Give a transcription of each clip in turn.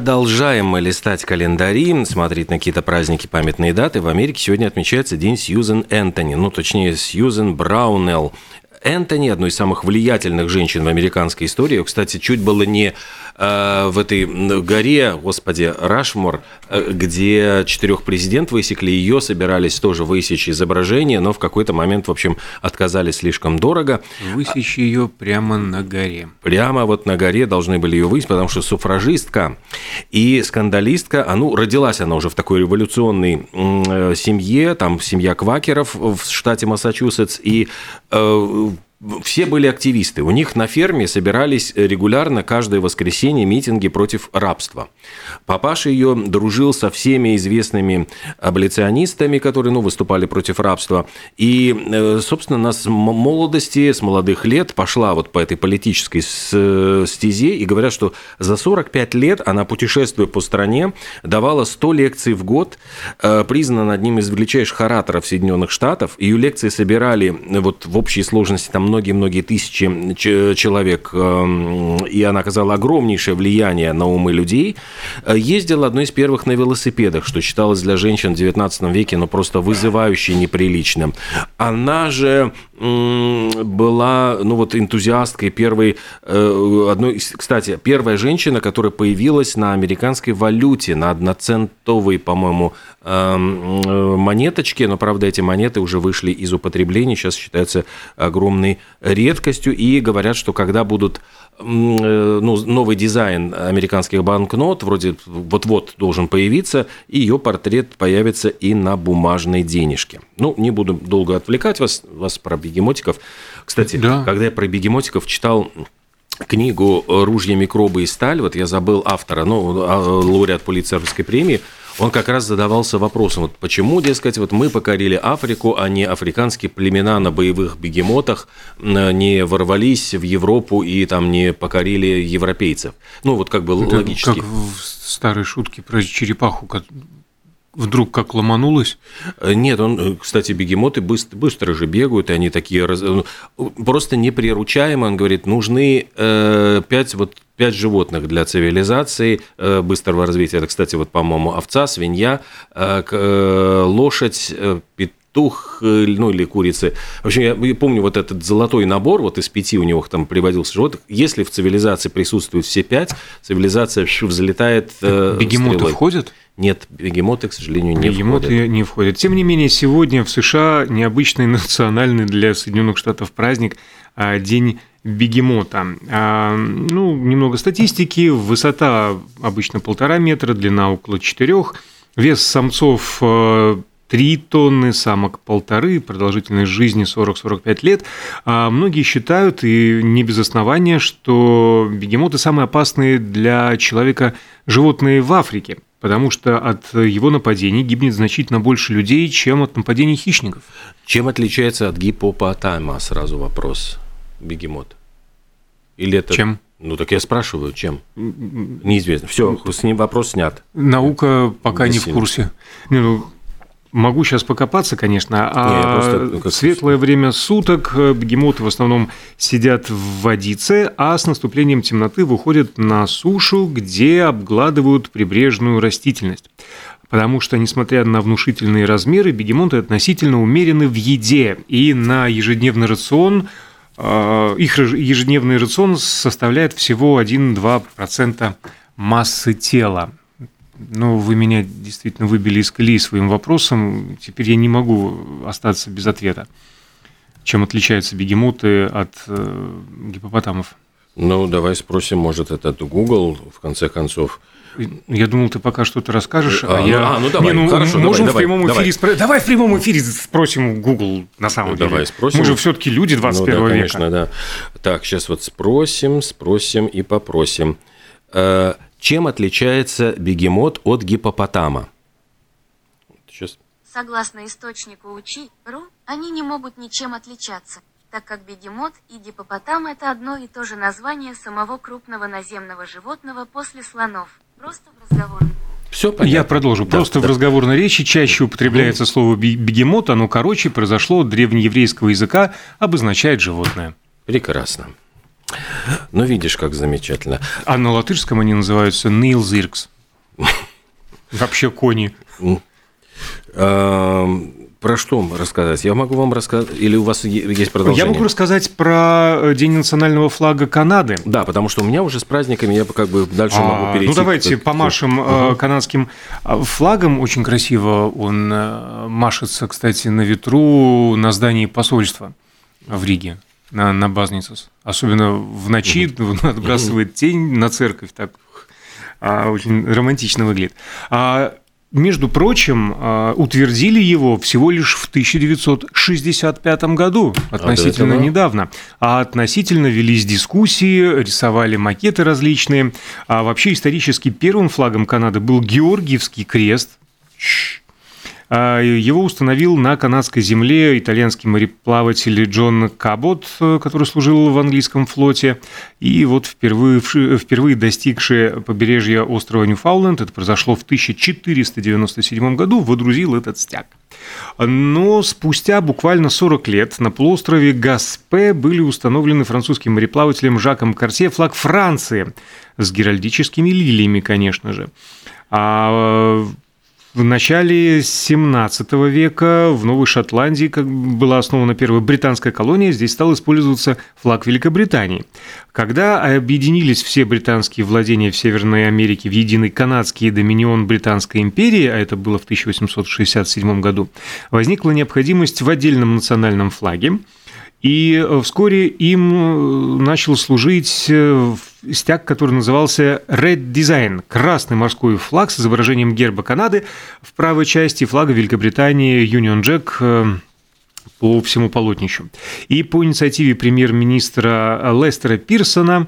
Продолжаем мы листать календари, смотреть на какие-то праздники, памятные даты. В Америке сегодня отмечается День Сьюзен Энтони, ну, точнее, Сьюзен Браунелл. Энтони, одной из самых влиятельных женщин в американской истории. Кстати, чуть было не в этой горе, господи, Рашмор, э, где четырех президентов высекли, ее собирались тоже высечь изображение, но в какой-то момент, в общем, отказались слишком дорого. Высечь ее прямо на горе. Прямо вот на горе должны были ее высечь, потому что суфражистка и скандалистка, а ну, родилась она уже в такой революционной э, семье, там семья квакеров в штате Массачусетс, и все были активисты. У них на ферме собирались регулярно каждое воскресенье митинги против рабства. Папаша ее дружил со всеми известными аболиционистами, которые ну, выступали против рабства. И, э, собственно, она с молодости, с молодых лет пошла вот по этой политической стезе. И говорят, что за 45 лет она, путешествуя по стране, давала 100 лекций в год, э, признана одним из величайших ораторов Соединенных Штатов. Ее лекции собирали вот в общей сложности там многие-многие тысячи человек, эм, и она оказала огромнейшее влияние на умы людей, э, ездила одной из первых на велосипедах, что считалось для женщин в 19 веке ну, просто вызывающе неприличным. Она же была, ну вот, энтузиасткой первой, э, одной, кстати, первая женщина, которая появилась на американской валюте, на одноцентовой, по-моему, эм, э, монеточке, но, правда, эти монеты уже вышли из употребления, сейчас считаются огромной редкостью, и говорят, что когда будут ну, новый дизайн американских банкнот, вроде вот-вот должен появиться, и ее портрет появится и на бумажной денежке. Ну, не буду долго отвлекать вас, вас про бегемотиков. Кстати, да. когда я про бегемотиков читал книгу «Ружья, микробы и сталь», вот я забыл автора, ну, лауреат Пулитцеровской премии, он как раз задавался вопросом, вот почему, дескать, вот мы покорили Африку, а не африканские племена на боевых бегемотах не ворвались в Европу и там не покорили европейцев. Ну, вот как бы Это логически. Как в старой шутке про черепаху, вдруг как ломанулось? Нет, он, э, кстати, бегемоты быстро, быстро же бегают, и они такие ну, просто неприручаемые. Он говорит, нужны э, пять вот пять животных для цивилизации э, быстрого развития. Это, кстати, вот, по-моему, овца, свинья, э, э, лошадь, э, петух, э, ну или курицы. В общем, я помню вот этот золотой набор, вот из пяти у него там приводился животных. Если в цивилизации присутствуют все пять, цивилизация взлетает э, Бегемоты стрелой. входят? Нет, бегемоты, к сожалению, не бегемоты входят. не входят. Тем не менее, сегодня в США необычный национальный для Соединенных Штатов праздник а, – День бегемота. А, ну, немного статистики. Высота обычно полтора метра, длина около четырех. Вес самцов 3 тонны, самок полторы, продолжительность жизни 40-45 лет. А многие считают, и не без основания, что бегемоты самые опасные для человека животные в Африке, потому что от его нападений гибнет значительно больше людей, чем от нападений хищников. Чем отличается от гипопотама, сразу вопрос, бегемот? Или это... Чем? Ну так я спрашиваю, чем? Неизвестно. Все, с ним вопрос снят. Наука пока не в курсе. Ну, Могу сейчас покопаться, конечно, а Не, просто... светлое время суток э, бегемоты в основном сидят в водице, а с наступлением темноты выходят на сушу, где обгладывают прибрежную растительность. Потому что, несмотря на внушительные размеры, бегемоты относительно умерены в еде, и на ежедневный рацион э, их ежедневный рацион составляет всего 1-2% массы тела. Ну, вы меня действительно выбили из колеи своим вопросом. Теперь я не могу остаться без ответа. Чем отличаются бегемоты от э, гипопотамов? Ну, давай спросим, может, этот Google, в конце концов. Я думал, ты пока что-то расскажешь, а, а я... А, ну давай, не, ну, хорошо, можем давай, в прямом давай, эфире давай. Спро... давай в прямом эфире спросим Google на самом ну, деле. Давай спросим. Мы же все-таки люди 21 ну, да, века. конечно, да. Так, сейчас вот спросим, спросим и попросим. Чем отличается бегемот от гипопотама? Сейчас. Согласно источнику УЧИ.ру, они не могут ничем отличаться, так как бегемот и гипопотам – это одно и то же название самого крупного наземного животного после слонов. Просто в разговоре. Все понятно. Я продолжу. Да, Просто да. в разговорной речи чаще употребляется слово бегемот, оно короче, произошло от древнееврейского языка, обозначает животное. Прекрасно. Ну, видишь, как замечательно. А на латышском они называются Нилзиркс. Вообще кони. Про что рассказать? Я могу вам рассказать, или у вас есть продолжение? Я могу рассказать про э, День национального флага Канады. Да, потому что у меня уже с праздниками, я как бы дальше а, могу перейти. Ну, давайте помашем угу. канадским а, флагом. Очень красиво он э, машется, кстати, на ветру на здании посольства в Риге на, на Базницус. Особенно в ночи угу. отбрасывает тень на церковь. Так а, очень романтично выглядит. А между прочим, а, утвердили его всего лишь в 1965 году, относительно а недавно. А относительно велись дискуссии, рисовали макеты различные. А вообще исторически первым флагом Канады был Георгиевский крест. А, его установил на канадской земле итальянский мореплаватель Джон Кабот, э, который служил в английском флоте. И вот впервые, впервые достигший побережья острова Ньюфаундленд, это произошло в 1497 году, водрузил этот стяг. Но спустя буквально 40 лет на полуострове Гаспе были установлены французским мореплавателем Жаком Карсе флаг Франции с геральдическими лилиями, конечно же. А в начале 17 века в Новой Шотландии как была основана первая британская колония, здесь стал использоваться флаг Великобритании. Когда объединились все британские владения в Северной Америке в единый канадский доминион Британской империи, а это было в 1867 году, возникла необходимость в отдельном национальном флаге – и э, вскоре им э, начал служить э, стяг, который назывался Red Design – красный морской флаг с изображением герба Канады в правой части флага Великобритании Union Jack по всему полотнищу. И по инициативе премьер-министра Лестера Пирсона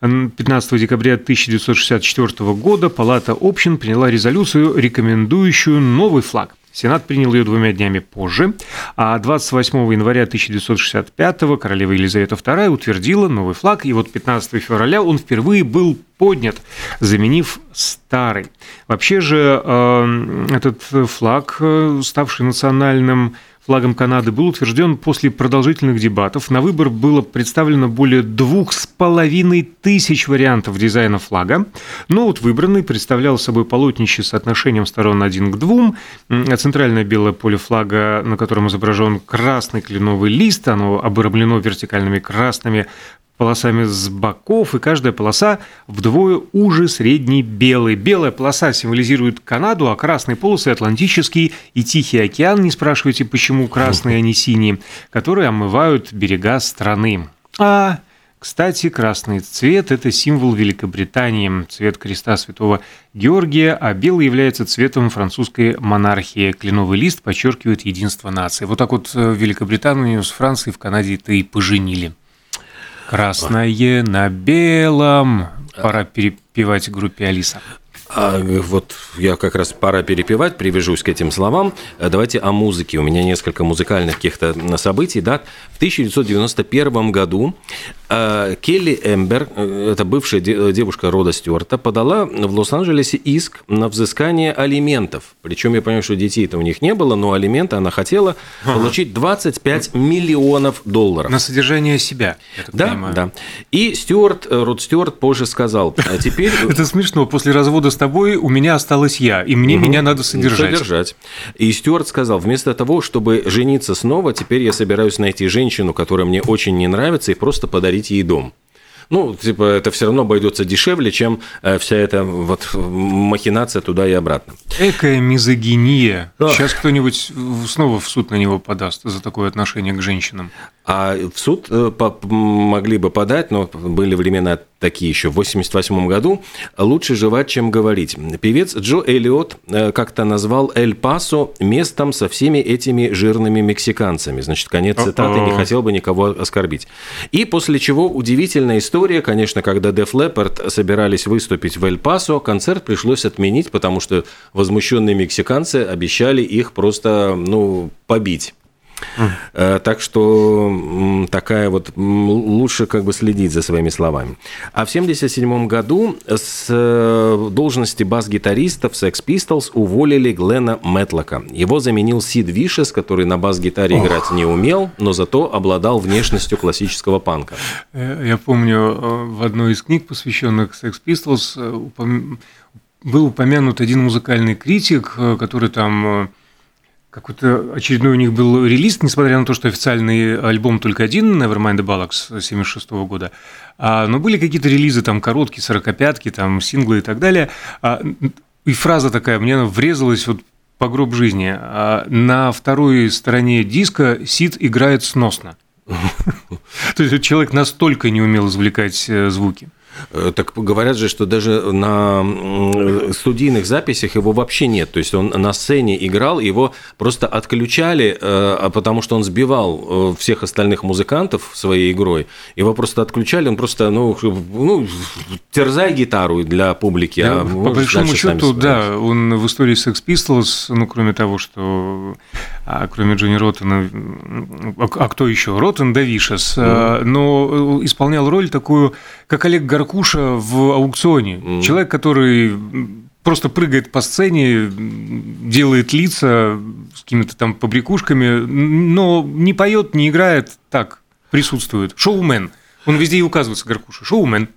15 декабря 1964 года Палата общин приняла резолюцию, рекомендующую новый флаг. Сенат принял ее двумя днями позже, а 28 января 1965 королева Елизавета II утвердила новый флаг, и вот 15 февраля он впервые был поднят, заменив старый. Вообще же э, этот флаг, э, ставший национальным флагом Канады был утвержден после продолжительных дебатов. На выбор было представлено более двух с половиной тысяч вариантов дизайна флага. Но вот выбранный представлял собой полотнище с отношением сторон один к двум. Центральное белое поле флага, на котором изображен красный кленовый лист, оно обрамлено вертикальными красными полосами с боков, и каждая полоса вдвое уже средней белой. Белая полоса символизирует Канаду, а красные полосы – Атлантический и Тихий океан, не спрашивайте, почему красные, а не синие, которые омывают берега страны. А кстати, красный цвет – это символ Великобритании, цвет креста святого Георгия, а белый является цветом французской монархии. Кленовый лист подчеркивает единство нации. Вот так вот э, Великобританию с Францией в Канаде-то и поженили. Красное на белом. Пора перепевать группе Алиса. А вот я как раз пора перепевать, привяжусь к этим словам. Давайте о музыке. У меня несколько музыкальных каких-то событий. Да? В 1991 году э, Келли Эмбер, э, это бывшая девушка Рода Стюарта, подала в Лос-Анджелесе иск на взыскание алиментов. Причем я понимаю, что детей-то у них не было, но алименты она хотела получить 25 миллионов долларов. На содержание себя, да, понимаю. Да, И Стюарт, э, Род Стюарт позже сказал, а теперь... Это смешно, после развода с тобой у меня осталась я, и мне угу. меня надо содержать. Содержать. И Стюарт сказал, вместо того, чтобы жениться снова, теперь я собираюсь найти женщину, которая мне очень не нравится, и просто подарить ей дом ну, типа, это все равно обойдется дешевле, чем э, вся эта вот махинация туда и обратно. Экая мизогиния. Ох. Сейчас кто-нибудь снова в суд на него подаст за такое отношение к женщинам. А в суд э, могли бы подать, но были времена такие еще в 88 году, «Лучше жевать, чем говорить». Певец Джо Эллиот э, как-то назвал Эль-Пасо местом со всеми этими жирными мексиканцами. Значит, конец цитаты, не хотел бы никого оскорбить. И после чего удивительная история, конечно, когда Def Leppard собирались выступить в Эль-Пасо, концерт пришлось отменить, потому что возмущенные мексиканцы обещали их просто, ну, побить. Mm. Так что такая вот лучше как бы следить за своими словами. А в 1977 году с э, должности бас-гитариста в Sex Pistols уволили Глена Мэтлока. Его заменил Сид Вишес, который на бас-гитаре oh. играть не умел, но зато обладал внешностью классического панка. Э, я помню в одной из книг, посвященных Sex Pistols, был упомянут один музыкальный критик, который там какой-то очередной у них был релиз, несмотря на то, что официальный альбом только один, Nevermind the Bollocks 76 года, а, но были какие-то релизы, там, короткие, сорокопятки, там, синглы и так далее, а, и фраза такая, мне она врезалась вот по гроб жизни. А, на второй стороне диска Сид играет сносно. То есть человек настолько не умел извлекать э, звуки. Э, так говорят же, что даже на студийных записях его вообще нет. То есть он на сцене играл, его просто отключали, э, а потому что он сбивал э, всех остальных музыкантов своей игрой. Его просто отключали, он просто, ну, ну терзай гитару для публики. Да, а по большому счету, да, он в истории Sex Pistols, ну, кроме того, что а, кроме Джонни Роттена, а, а кто еще? Роттен Давишес, mm. но исполнял роль такую, как Олег Гарков Аркуша в аукционе. Mm. Человек, который просто прыгает по сцене, делает лица с какими-то там побрякушками, но не поет, не играет, так, присутствует. Шоумен. Он везде и указывается, Гаркуша. Шоумен.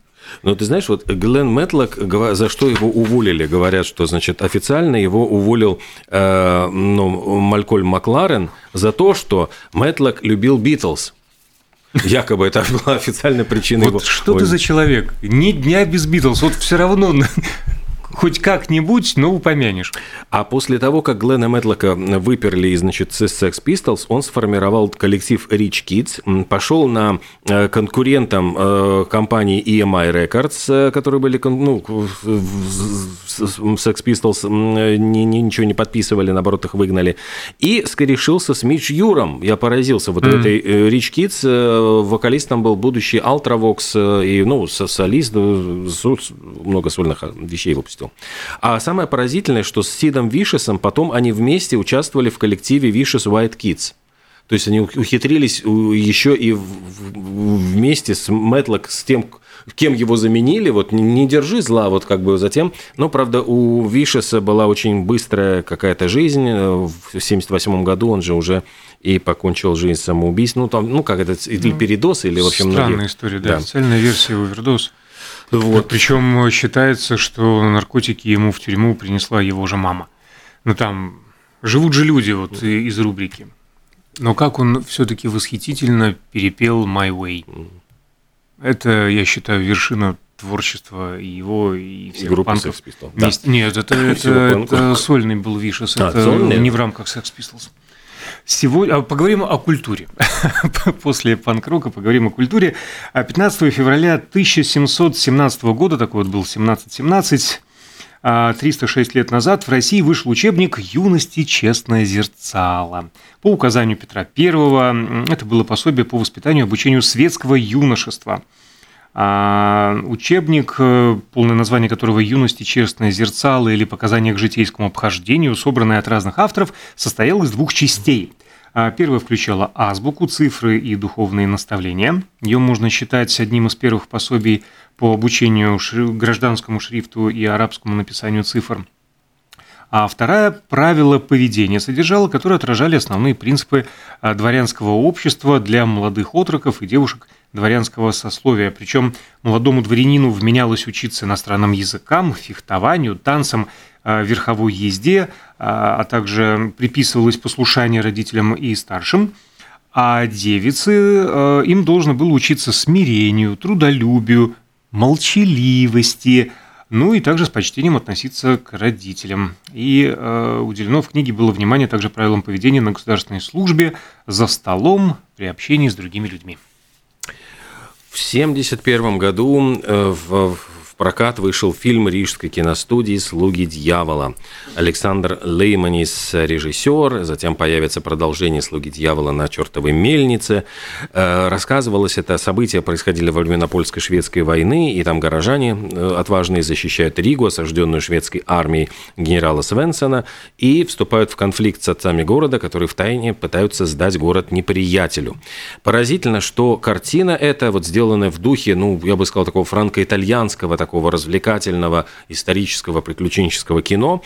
Но ты знаешь, вот Глен Мэтлок, за что его уволили, говорят, что, значит, официально его уволил э, ну, Малькольм Макларен за то, что Мэтлок любил Битлз. Якобы это была официальная причина вот его. Что ты за человек? Ни дня без Битлз. Вот все равно хоть как-нибудь, но упомянешь. А после того, как Глена Мэтлока выперли, значит, с Sex Pistols, он сформировал коллектив Rich Kids, пошел на э, конкурентам э, компании EMI Records, э, которые были, ну, Sex Pistols ничего не подписывали, наоборот, их выгнали, и скорешился с Мич Юром. Я поразился. Вот mm-hmm. этой Rich Kids вокалистом был будущий Ultravox и, ну, солист, много сольных вещей выпустил выпустил. А самое поразительное, что с Сидом Вишесом потом они вместе участвовали в коллективе Vicious White Kids. То есть они ухитрились еще и вместе с Мэтлок, с тем, кем его заменили, вот не держи зла, вот как бы затем. Но, правда, у Вишеса была очень быстрая какая-то жизнь. В 78 году он же уже и покончил жизнь самоубийством. Ну, там, ну, как это, или ну, передоз, или, в общем, Странная многие... история, да. да. Официальная версия овердоз. Вот. Причем считается, что наркотики ему в тюрьму принесла его же мама. Ну там живут же люди вот из рубрики. Но как он все-таки восхитительно перепел My Way. Это, я считаю, вершина творчества и его, и всех Группы панков. Sex Pistols. Да. Нет, это, это, это сольный был Вишес, а, это сольный? не в рамках Sex Pistols. Сегодня поговорим о культуре. После панк-рока поговорим о культуре. 15 а февраля 1717 года, такой вот был 1717, 306 а лет назад в России вышел учебник «Юности честное зерцало». По указанию Петра I это было пособие по воспитанию и обучению светского юношества – а учебник, э, полное название которого «Юность и честное зерцало» или «Показания к житейскому обхождению», собранное от разных авторов, состоял из двух частей. А первая включала азбуку, цифры и духовные наставления. Ее можно считать одним из первых пособий по обучению гражданскому шрифту и арабскому написанию цифр. А вторая – правила поведения содержала, которые отражали основные принципы а, дворянского общества для молодых отроков и девушек дворянского сословия. Причем молодому дворянину вменялось учиться иностранным языкам, фехтованию, танцам, э, верховой езде, а, а также приписывалось послушание родителям и старшим. А девицы, э, им должно было учиться смирению, трудолюбию, молчаливости, ну и также с почтением относиться к родителям. И э, уделено в книге было внимание также правилам поведения на государственной службе, за столом, при общении с другими людьми. В 1971 году э, в, в прокат вышел фильм рижской киностудии «Слуги дьявола». Александр Лейманис – режиссер, затем появится продолжение «Слуги дьявола» на чертовой мельнице. Э, рассказывалось это события происходили во времена польско-шведской войны, и там горожане э, отважные защищают Ригу, осажденную шведской армией генерала Свенсона, и вступают в конфликт с отцами города, которые в тайне пытаются сдать город неприятелю. Поразительно, что картина эта, вот сделанная в духе, ну, я бы сказал, такого франко-итальянского, такого такого развлекательного исторического приключенческого кино,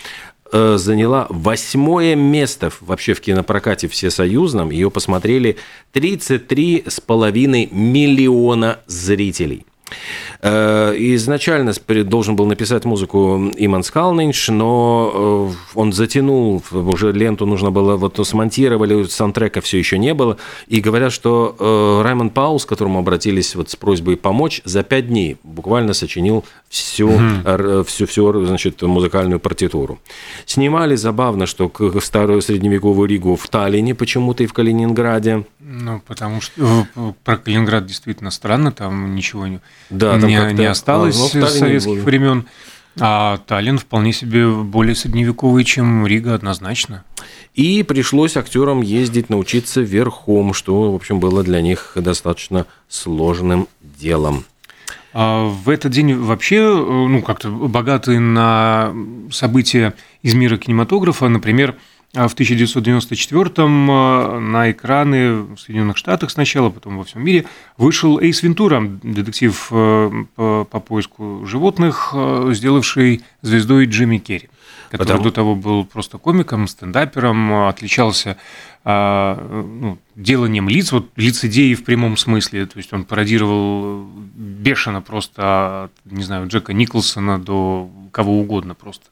э, заняла восьмое место вообще в кинопрокате всесоюзном. Ее посмотрели 33,5 миллиона зрителей. Э, изначально должен был написать музыку Иман Скалнинш, но э, он затянул, уже ленту нужно было, вот смонтировали, саундтрека все еще не было, и говорят, что э, Раймонд Паулс, к которому обратились вот с просьбой помочь, за пять дней буквально сочинил всю, mm всю, всю значит, музыкальную партитуру. Снимали забавно, что в старую средневековую Ригу в Таллине почему-то и в Калининграде. Ну, потому что про Калининград действительно странно, там ничего не да, не, не осталось с советских времен. А Таллин вполне себе более средневековый, чем Рига, однозначно. И пришлось актерам ездить научиться верхом, что, в общем, было для них достаточно сложным делом. А в этот день вообще, ну, как-то богатый на события из мира кинематографа, например, в 1994-м э, на экраны в Соединенных Штатах сначала, потом во всем мире вышел Эйс Вентура, детектив э, по, по поиску животных, э, сделавший звездой Джимми Керри, который Потому... до того был просто комиком, стендапером, отличался а, ну, деланием лиц, вот лицедеи в прямом смысле, то есть он пародировал бешено просто, не знаю, Джека Николсона до кого угодно просто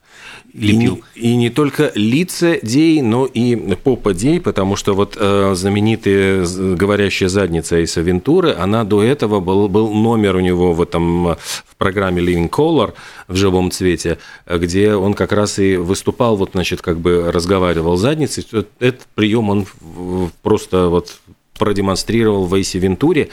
лепил. И, и не только лицедей, но и попадей, потому что вот э, знаменитая говорящая задница Эйса Вентуры, она до этого был, был номер у него в этом в программе Living Color в живом цвете, где он как раз и выступал, вот, значит, как бы разговаривал задницей. Этот прием он просто вот продемонстрировал в Эйсе Вентуре.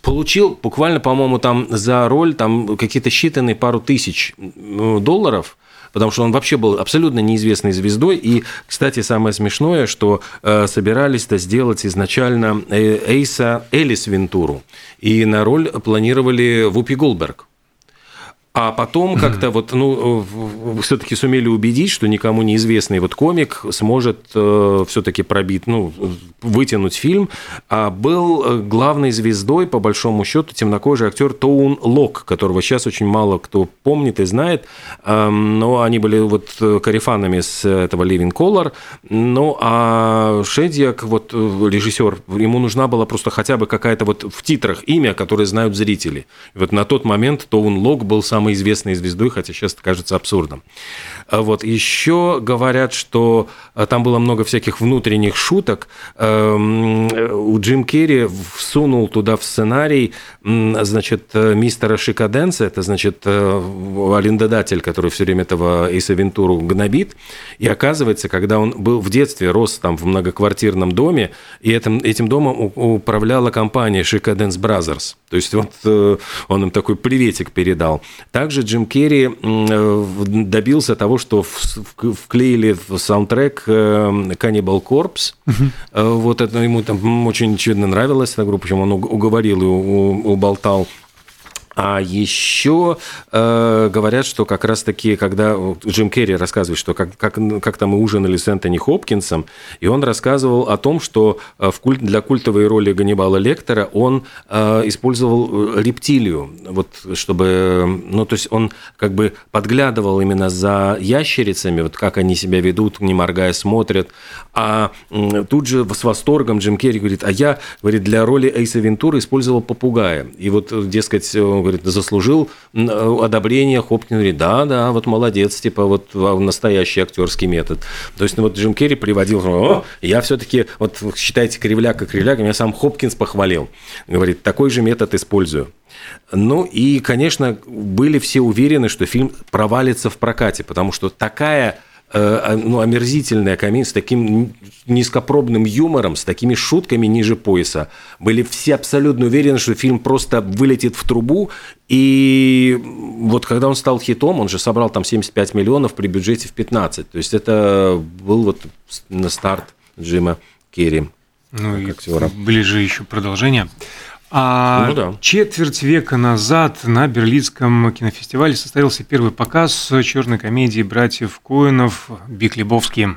Получил буквально, по-моему, там за роль там какие-то считанные пару тысяч долларов – потому что он вообще был абсолютно неизвестной звездой. И, кстати, самое смешное, что э, собирались-то сделать изначально э, Эйса Элис Вентуру, и на роль планировали Вупи Голберг. А потом как-то вот, ну, все-таки сумели убедить, что никому неизвестный вот комик сможет э, все-таки пробить, ну, вытянуть фильм. А был э, главной звездой, по большому счету, темнокожий актер Тоун Лок, которого сейчас очень мало кто помнит и знает. Э, но они были вот карифанами с этого Living Color. Ну, а Шедьяк, вот э, режиссер, ему нужна была просто хотя бы какая-то вот в титрах имя, которое знают зрители. И вот на тот момент Тоун Лок был сам самой известной звездой, хотя сейчас это кажется абсурдом. А вот. Еще говорят, что а, там было много всяких внутренних шуток. Эм, у Джим Керри всунул туда в сценарий, значит, э, мистера Шикаденса, это, значит, э, арендодатель, который все время этого Эйса Вентуру гнобит. И оказывается, когда он был в детстве, рос там в многоквартирном доме, и этим, этим домом управляла компания Шикаденс Brothers. То есть вот э, он им такой приветик передал. Также Джим Керри э, добился того, что вклеили в саундтрек э, Cannibal Corpse. Угу. Вот это ему там очень чудно нравилось, эта группа, почему он уговорил и уболтал а еще э, говорят, что как раз-таки, когда Джим Керри рассказывает, что как, как, как-то мы ужинали с Энтони Хопкинсом, и он рассказывал о том, что э, в культ, для культовой роли Ганнибала Лектора он э, использовал э, рептилию, вот, чтобы, ну, то есть он как бы подглядывал именно за ящерицами, вот как они себя ведут, не моргая смотрят, а э, тут же с восторгом Джим Керри говорит, а я, говорит, для роли Эйса Вентура использовал попугая, и вот, дескать, говорит, заслужил одобрение. Хопкин говорит, да, да, вот молодец, типа вот а, настоящий актерский метод. То есть ну, вот Джим Керри приводил, О, я все-таки, вот считайте кривляк и кривляк, меня сам Хопкинс похвалил. Говорит, такой же метод использую. Ну и, конечно, были все уверены, что фильм провалится в прокате, потому что такая э, ну, омерзительная комедия с таким низкопробным юмором, с такими шутками ниже пояса. Были все абсолютно уверены, что фильм просто вылетит в трубу, и вот когда он стал хитом, он же собрал там 75 миллионов при бюджете в 15. То есть это был вот на старт Джима Керри. Ну и актера. были же еще продолжения. А ну, да. четверть века назад на Берлинском кинофестивале состоялся первый показ черной комедии братьев Коинов «Биг Лебовский».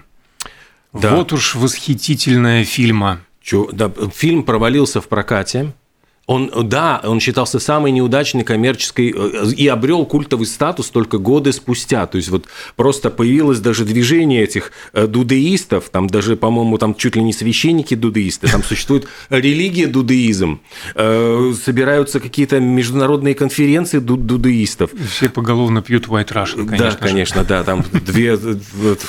Да. Вот уж восхитительная фильма. Чё, да, фильм провалился в прокате. Он, да, он считался самой неудачной коммерческой э, и обрел культовый статус только годы спустя. То есть вот просто появилось даже движение этих э, дудеистов, там даже, по-моему, там чуть ли не священники дудеисты, там существует религия дудеизм, э, собираются какие-то международные конференции дудеистов. Все поголовно пьют white Russian, конечно. Да, конечно, да, там две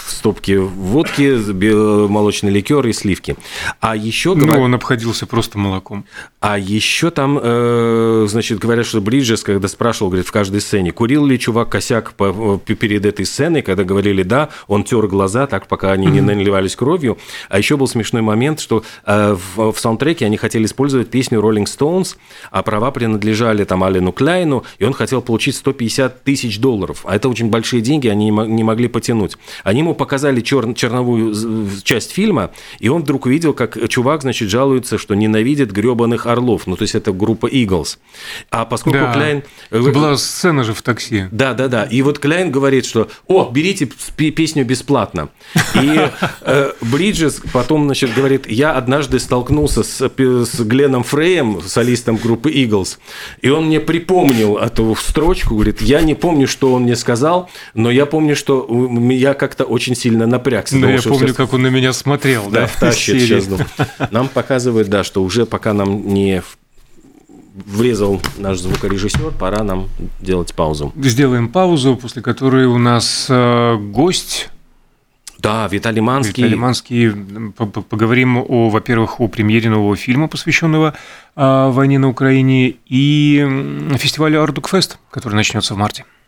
стопки водки, молочный ликер и сливки. А еще... Ну, он обходился просто молоком. А еще еще там, э, значит, говорят, что Бриджес, когда спрашивал, говорит, в каждой сцене, курил ли чувак косяк по, перед этой сценой, когда говорили «да», он тер глаза, так пока они не наливались кровью. А еще был смешной момент, что э, в, в саундтреке они хотели использовать песню Rolling Stones, а права принадлежали там Алену Кляйну, и он хотел получить 150 тысяч долларов. А это очень большие деньги, они не могли потянуть. Они ему показали чер, черновую часть фильма, и он вдруг увидел, как чувак, значит, жалуется, что ненавидит гребаных орлов. Ну, то есть это группа Eagles. А поскольку да. Кляйн... Э, была сцена же в такси. Да, да, да. И вот Кляйн говорит, что «О, берите песню бесплатно». И э, Бриджес потом, значит, говорит, я однажды столкнулся с, с Гленном Фреем, солистом группы Eagles, и он мне припомнил эту строчку, говорит, я не помню, что он мне сказал, но я помню, что я как-то очень сильно напрягся. Но я помню, сейчас... как он на меня смотрел. Да, да втащит сейчас. Нам показывают, да, что уже пока нам не врезал наш звукорежиссер, пора нам делать паузу. Сделаем паузу, после которой у нас э, гость. Да, Виталий Манский. Виталий Манский. Поговорим о, во-первых, о премьере нового фильма, посвященного э, войне на Украине, и фестивалю Ардукфест, который начнется в марте.